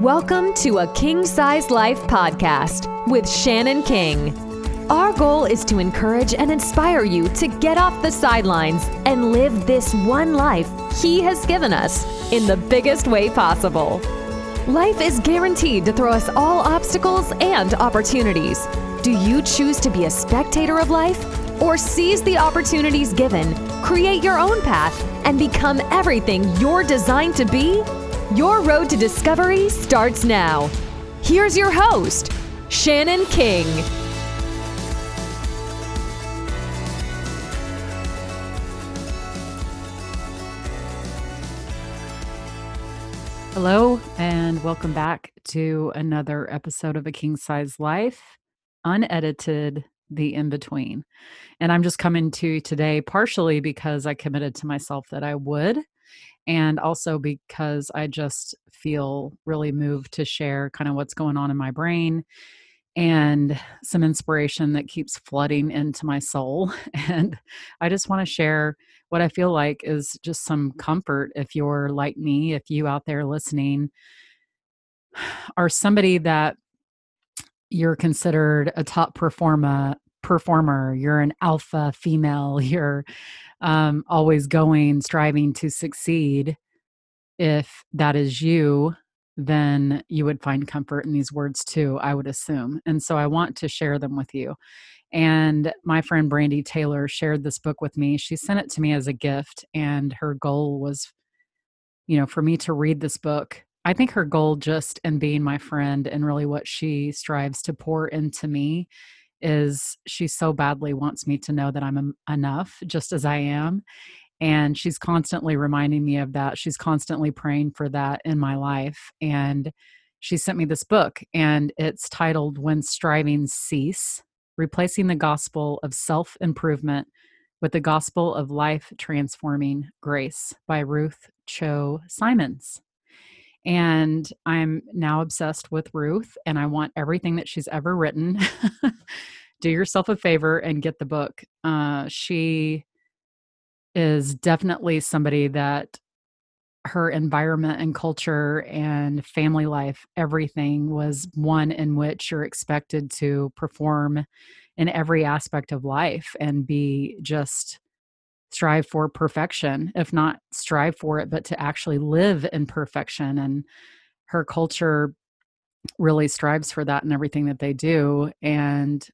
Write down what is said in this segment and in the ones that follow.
Welcome to a King Size Life podcast with Shannon King. Our goal is to encourage and inspire you to get off the sidelines and live this one life He has given us in the biggest way possible. Life is guaranteed to throw us all obstacles and opportunities. Do you choose to be a spectator of life or seize the opportunities given, create your own path, and become everything you're designed to be? Your road to discovery starts now. Here's your host, Shannon King. Hello, and welcome back to another episode of A King Size Life, unedited, the in between. And I'm just coming to today partially because I committed to myself that I would, and also because I just feel really moved to share kind of what's going on in my brain and some inspiration that keeps flooding into my soul. And I just want to share what I feel like is just some comfort if you're like me, if you out there listening are somebody that you're considered a top performer performer you're an alpha female you're um, always going striving to succeed. If that is you then you would find comfort in these words too i would assume and so i want to share them with you. And my friend brandy taylor shared this book with me. She sent it to me as a gift and her goal was you know for me to read this book. I think her goal just in being my friend and really what she strives to pour into me is she so badly wants me to know that I'm enough just as I am. And she's constantly reminding me of that. She's constantly praying for that in my life. And she sent me this book, and it's titled When Striving Cease Replacing the Gospel of Self Improvement with the Gospel of Life Transforming Grace by Ruth Chou Simons. And I'm now obsessed with Ruth, and I want everything that she's ever written. Do yourself a favor and get the book. Uh, she is definitely somebody that her environment and culture and family life, everything was one in which you're expected to perform in every aspect of life and be just strive for perfection, if not strive for it, but to actually live in perfection. And her culture really strives for that in everything that they do. And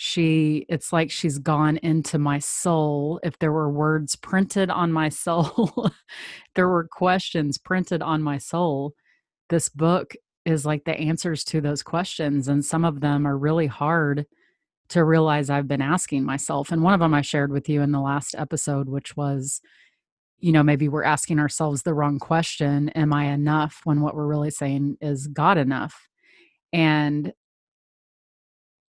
she, it's like she's gone into my soul. If there were words printed on my soul, there were questions printed on my soul. This book is like the answers to those questions. And some of them are really hard to realize I've been asking myself. And one of them I shared with you in the last episode, which was, you know, maybe we're asking ourselves the wrong question Am I enough? when what we're really saying is God enough? And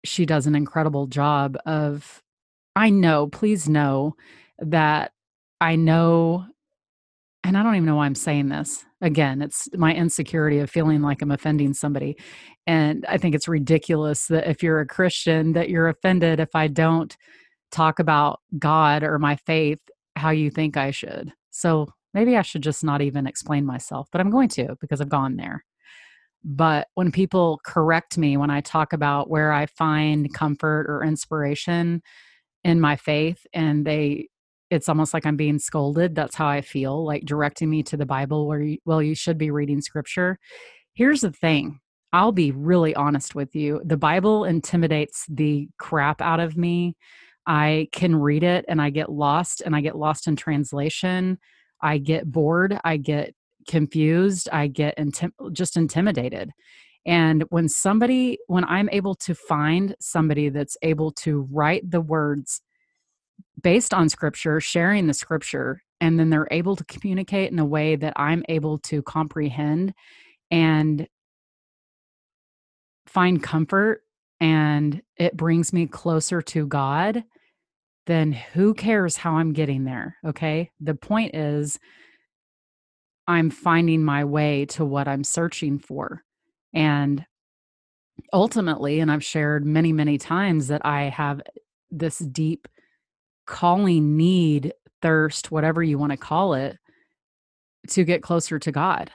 she does an incredible job of, I know, please know that I know and I don't even know why I'm saying this. Again, it's my insecurity of feeling like I'm offending somebody. And I think it's ridiculous that if you're a Christian that you're offended if I don't talk about God or my faith how you think I should. So maybe I should just not even explain myself, but I'm going to because I've gone there. But when people correct me when I talk about where I find comfort or inspiration in my faith and they it's almost like I'm being scolded. That's how I feel, like directing me to the Bible where you, well, you should be reading scripture. Here's the thing I'll be really honest with you. The Bible intimidates the crap out of me. I can read it and I get lost and I get lost in translation. I get bored. I get confused. I get intim- just intimidated. And when somebody, when I'm able to find somebody that's able to write the words based on scripture, sharing the scripture, and then they're able to communicate in a way that I'm able to comprehend and find comfort and it brings me closer to God, then who cares how I'm getting there? Okay. The point is, I'm finding my way to what I'm searching for. And ultimately, and I've shared many, many times that I have this deep calling need, thirst, whatever you want to call it, to get closer to God.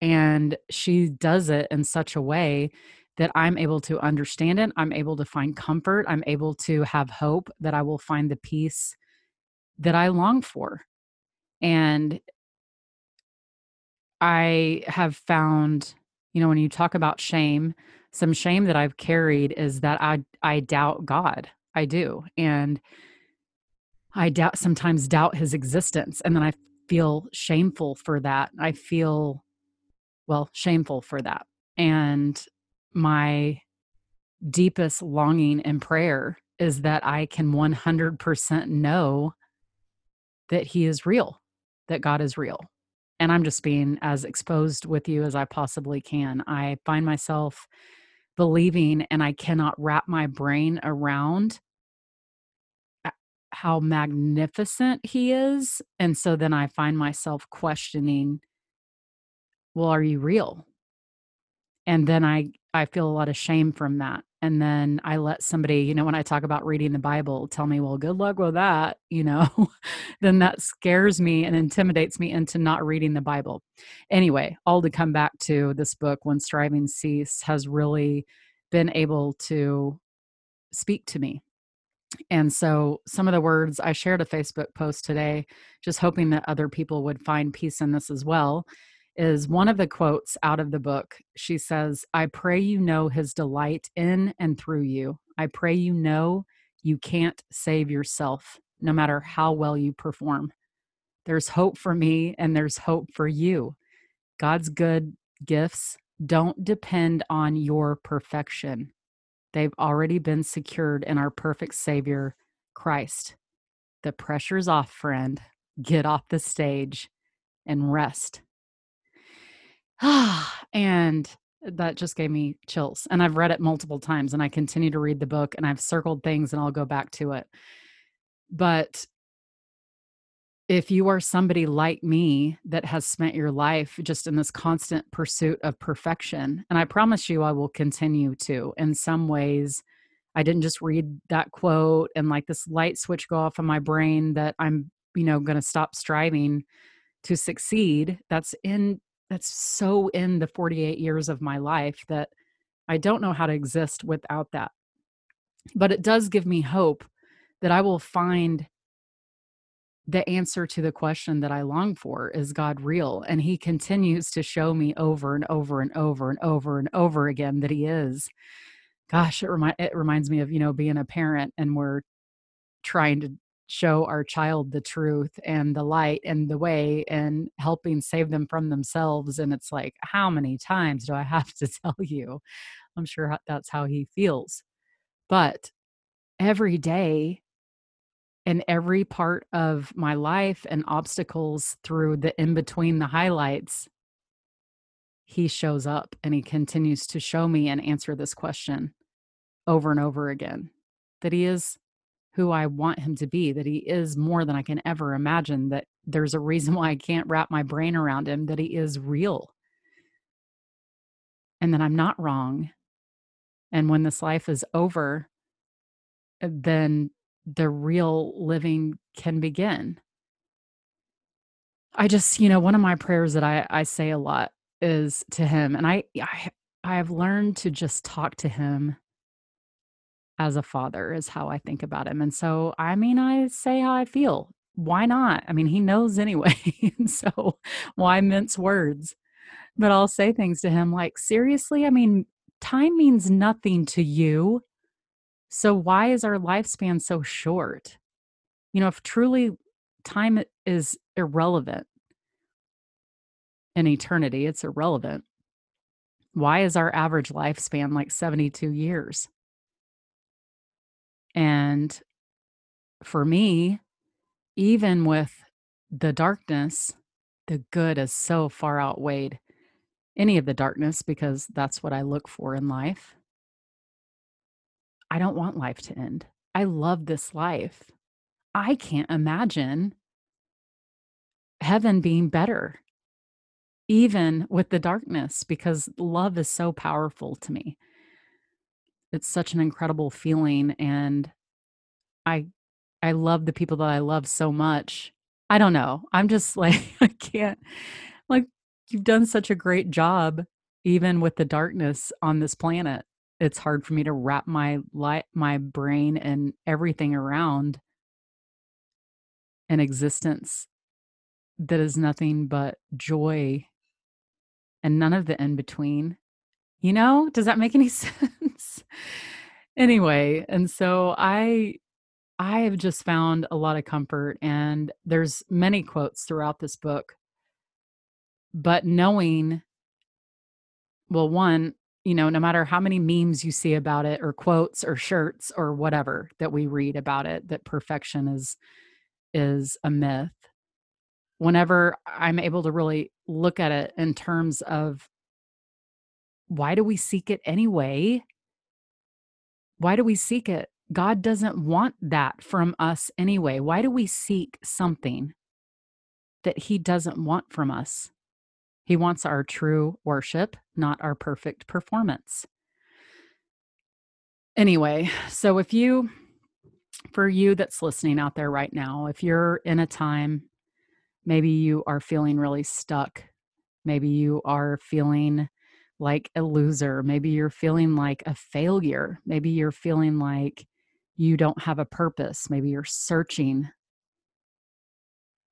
And she does it in such a way that I'm able to understand it. I'm able to find comfort. I'm able to have hope that I will find the peace that I long for. And I have found, you know, when you talk about shame, some shame that I've carried is that I I doubt God. I do. And I doubt sometimes doubt his existence and then I feel shameful for that. I feel well, shameful for that. And my deepest longing and prayer is that I can 100% know that he is real, that God is real. And I'm just being as exposed with you as I possibly can. I find myself believing and I cannot wrap my brain around how magnificent he is. And so then I find myself questioning, well, are you real? And then I I feel a lot of shame from that. And then I let somebody, you know, when I talk about reading the Bible, tell me, well, good luck with that, you know, then that scares me and intimidates me into not reading the Bible. Anyway, all to come back to this book, When Striving Cease, has really been able to speak to me. And so some of the words I shared a Facebook post today, just hoping that other people would find peace in this as well, is one of the quotes out of the book. She says, I pray you know his delight in and through you. I pray you know you can't save yourself, no matter how well you perform. There's hope for me and there's hope for you. God's good gifts don't depend on your perfection. They've already been secured in our perfect Savior, Christ. The pressure's off, friend. Get off the stage and rest. Ah, and that just gave me chills. And I've read it multiple times and I continue to read the book and I've circled things and I'll go back to it. But if you are somebody like me that has spent your life just in this constant pursuit of perfection, and I promise you I will continue to, in some ways, I didn't just read that quote and like this light switch go off in my brain that I'm, you know, going to stop striving to succeed. That's in, that's so in the 48 years of my life that I don't know how to exist without that. But it does give me hope that I will find the answer to the question that I long for is God real? And He continues to show me over and over and over and over and over again that He is. Gosh, it, remi- it reminds me of, you know, being a parent and we're trying to show our child the truth and the light and the way and helping save them from themselves. And it's like, how many times do I have to tell you? I'm sure that's how He feels. But every day in every part of my life and obstacles through the in between the highlights, he shows up and he continues to show me and answer this question over and over again that he is who I want him to be, that he is more than I can ever imagine, that there's a reason why I can't wrap my brain around him, that he is real, and that I'm not wrong. And when this life is over, uh, then the real living can begin. I just, you know, one of my prayers that I, I say a lot is to him, and I, I I have learned to just talk to him as a father is how I think about him. And so, I mean, I say how I feel. Why not? I mean, he knows anyway. so, why mince words? But I'll say things to him like, seriously, I mean, time means nothing to you. So, why is our lifespan so short? You know, if truly time is irrelevant in eternity, it's irrelevant. Why is our average lifespan like 72 years? And for me, even with the darkness, the good is so far outweighed any of the darkness because that's what I look for in life. I don't want life to end. I love this life. I can't imagine heaven being better, even with the darkness, because love is so powerful to me. It's such an incredible feeling. And I I love the people that I love so much. I don't know. I'm just like I can't like you've done such a great job even with the darkness on this planet. It's hard for me to wrap my light my brain and everything around an existence that is nothing but joy and none of the in between. You know, does that make any sense? Anyway, and so I I have just found a lot of comfort and there's many quotes throughout this book. But knowing well one, you know, no matter how many memes you see about it or quotes or shirts or whatever that we read about it that perfection is is a myth. Whenever I'm able to really look at it in terms of why do we seek it anyway? Why do we seek it? God doesn't want that from us anyway. Why do we seek something that He doesn't want from us? He wants our true worship, not our perfect performance. Anyway, so if you, for you that's listening out there right now, if you're in a time, maybe you are feeling really stuck, maybe you are feeling like a loser. Maybe you're feeling like a failure. Maybe you're feeling like you don't have a purpose. Maybe you're searching.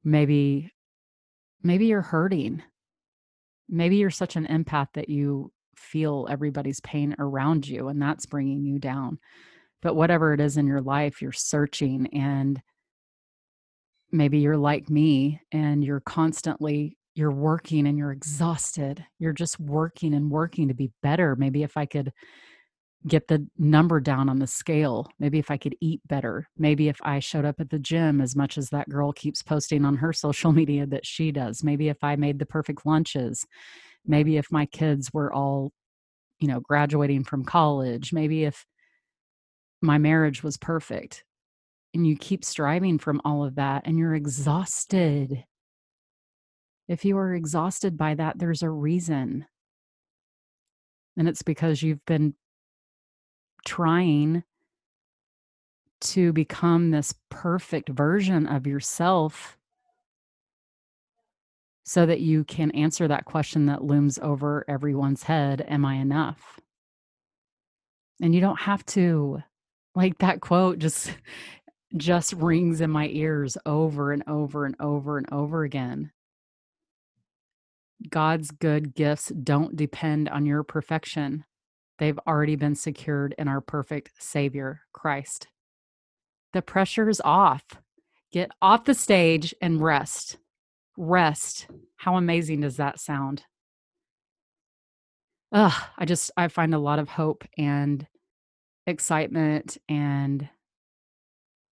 Maybe maybe you're hurting. Maybe you're such an empath that you feel everybody's pain around you and that's bringing you down. But whatever it is in your life, you're searching and maybe you're like me and you're constantly you're working and you're exhausted. You're just working and working to be better. Maybe if I could get the number down on the scale, maybe if I could eat better, maybe if I showed up at the gym as much as that girl keeps posting on her social media that she does, maybe if I made the perfect lunches, maybe if my kids were all, you know, graduating from college, maybe if my marriage was perfect. And you keep striving from all of that and you're exhausted if you are exhausted by that, there's a reason. And it's because you've been trying to become this perfect version of yourself so that you can answer that question that looms over everyone's head Am I enough? And you don't have to. Like that quote just just rings in my ears over and over and over and over again. God's good gifts don't depend on your perfection. They've already been secured in our perfect Savior, Christ. The pressure is off. Get off the stage and rest. Rest. How amazing does that sound? Ugh, I just, I find a lot of hope and excitement and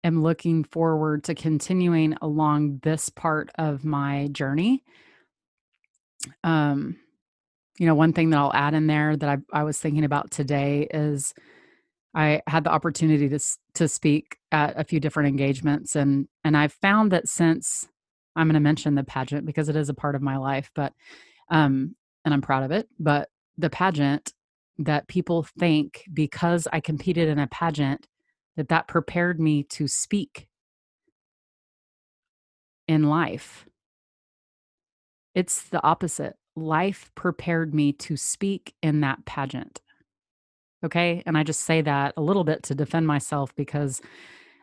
am looking forward to continuing along this part of my journey um, you know, one thing that I'll add in there that I, I was thinking about today is I had the opportunity to to speak at a few different engagements, and and I've found that since I'm going to mention the pageant because it is a part of my life, but um, and I'm proud of it. But the pageant that people think because I competed in a pageant that that prepared me to speak in life it's the opposite. Life prepared me to speak in that pageant. Okay. And I just say that a little bit to defend myself because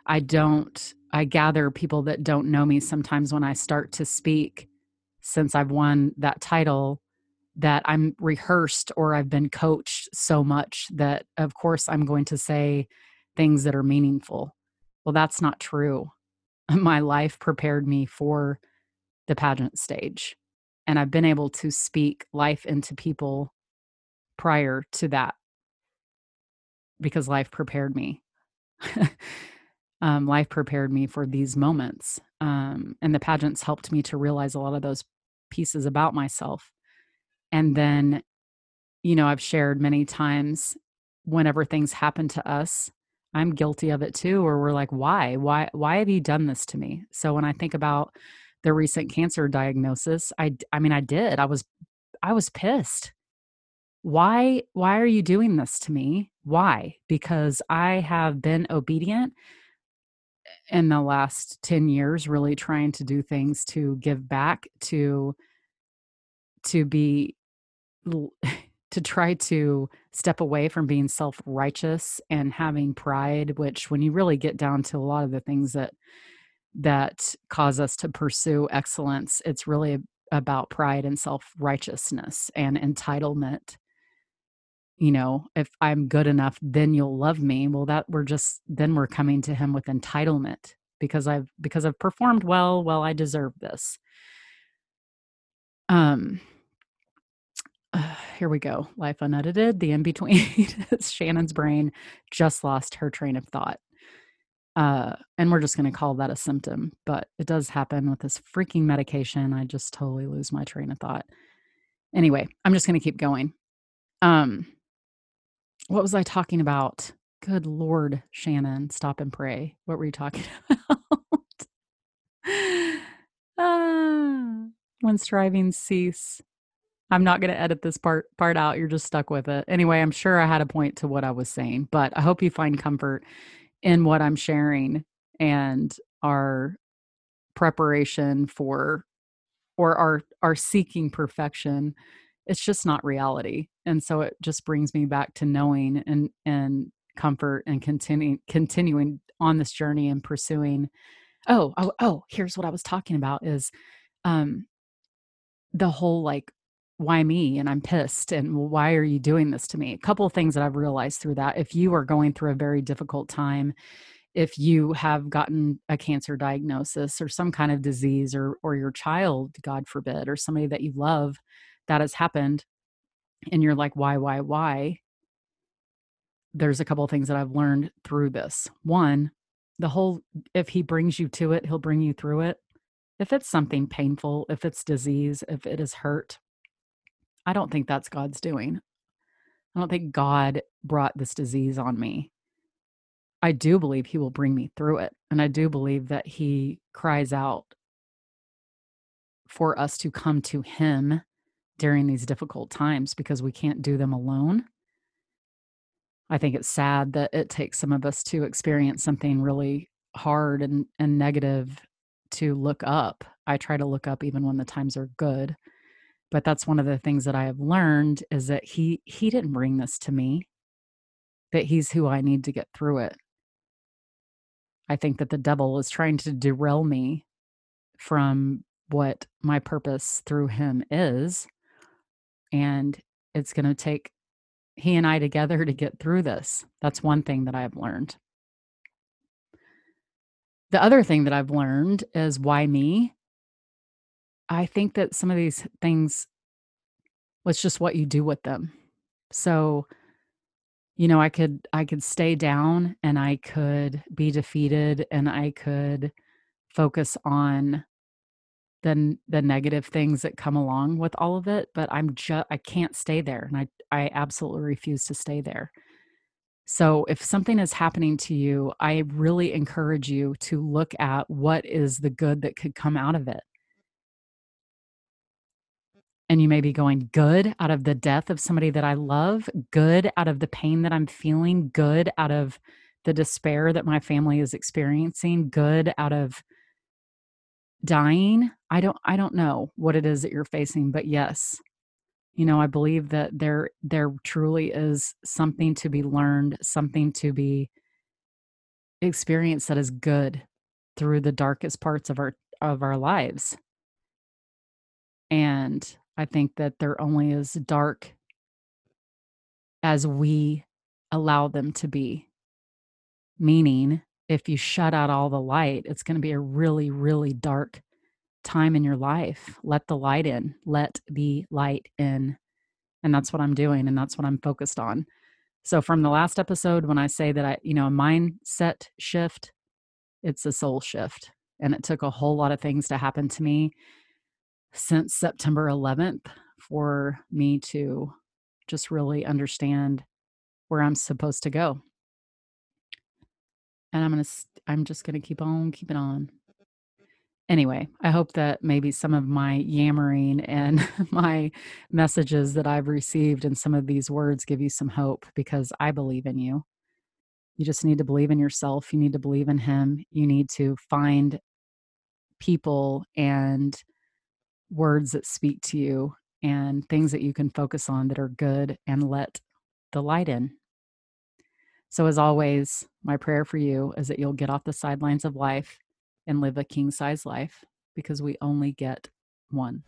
I don't, I gather people that don't know me sometimes when I start to speak since I've won that title that I'm rehearsed or I've been coached so much that, of course, I'm going to say things that are meaningful. Well, that's not true. My life prepared me for the pageant stage and I've been able to speak life into people prior to that because life prepared me. um, life prepared me for these moments. Um, and the pageants helped me to realize a lot of those pieces about myself. And then, you know, I've shared many times whenever things happen to us, I'm guilty of it too, or we're like, why? Why why have you done this to me? So when I think about the recent cancer diagnosis, I I mean I did. I was I was pissed. Why why are you doing this to me? Why? Because I have been obedient in the last 10 years really trying to do things to give back to to be to try to step away from being self-righteous and having pride which when you really get down to a lot of the things that that cause us to pursue excellence it's really about pride and self-righteousness and entitlement. You know if i'm good enough then you'll love me. Well that we're just then we're coming to him with entitlement because i've because i've performed well well i deserve this. Um uh, here we go. Life unedited the in between shannon's brain just lost her train of thought uh and we're just going to call that a symptom but it does happen with this freaking medication i just totally lose my train of thought anyway i'm just going to keep going um what was I talking about? Good Lord, Shannon, stop and pray. What were you talking about? ah, when striving cease. I'm not going to edit this part part out. You're just stuck with it. Anyway, I'm sure I had a point to what I was saying, but I hope you find comfort in what I'm sharing and our preparation for or our our seeking perfection it's just not reality. And so it just brings me back to knowing and and comfort and continuing continuing on this journey and pursuing oh oh oh here's what i was talking about is um the whole like why me? And i'm pissed and why are you doing this to me? A couple of things that i've realized through that if you are going through a very difficult time if you have gotten a cancer diagnosis or some kind of disease or or your child god forbid or somebody that you love that has happened and you're like why why why? There's a couple of things that i've learned through this. One the whole if he brings you to it he'll bring you through it. If it's something painful if it's disease if it is hurt i don't think that's god's doing i don't think god brought this disease on me i do believe he will bring me through it and i do believe that he cries out for us to come to him during these difficult times because we can't do them alone. I think it's sad that it takes some of us to experience something really hard and, and negative to look up. I try to look up even when the times are good. But that's one of the things that I have learned is that he he didn't bring this to me. That he's who I need to get through it. I think that the devil is trying to derail me from what my purpose through him is and it's going to take he and I together to get through this. That's one thing that I've learned. The other thing that I've learned is why me? I think that some of these things, it's just what you do with them. So, you know, I could I could stay down and I could be defeated and I could focus on the the negative things that come along with all of it but i'm just i can't stay there and i i absolutely refuse to stay there so if something is happening to you i really encourage you to look at what is the good that could come out of it and you may be going good out of the death of somebody that i love good out of the pain that i'm feeling good out of the despair that my family is experiencing good out of dying. I don't i don't know what it is that you're facing but yes you know i believe that there there truly is something to be learned something to be experienced that is good through the darkest parts of our of our lives. And i think that they're only as dark as we allow them to be meaning if you shut out all the light, it's going to be a really, really dark time in your life. Let the light in. Let the light in. And that's what I'm doing. And that's what I'm focused on. So, from the last episode, when I say that I, you know, a mindset shift, it's a soul shift. And it took a whole lot of things to happen to me since September 11th for me to just really understand where I'm supposed to go and I'm going to I'm just going to keep on keeping on. Anyway, I hope that maybe some of my yammering and my messages that I've received and some of these words give you some hope because I believe in you. You just need to believe in yourself. You need to believe in Him. You need to find people and words that speak to you and things that you can focus on that are good and let the light in. So, as always, my prayer for you is that you'll get off the sidelines of life and live a king size life because we only get one.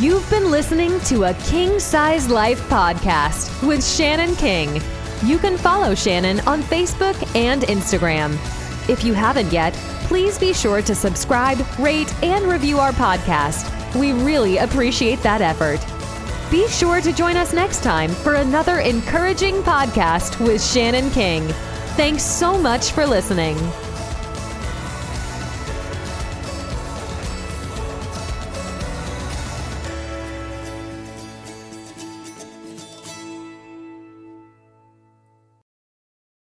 You've been listening to a King Size Life podcast with Shannon King. You can follow Shannon on Facebook and Instagram. If you haven't yet, please be sure to subscribe, rate, and review our podcast. We really appreciate that effort. Be sure to join us next time for another encouraging podcast with Shannon King. Thanks so much for listening.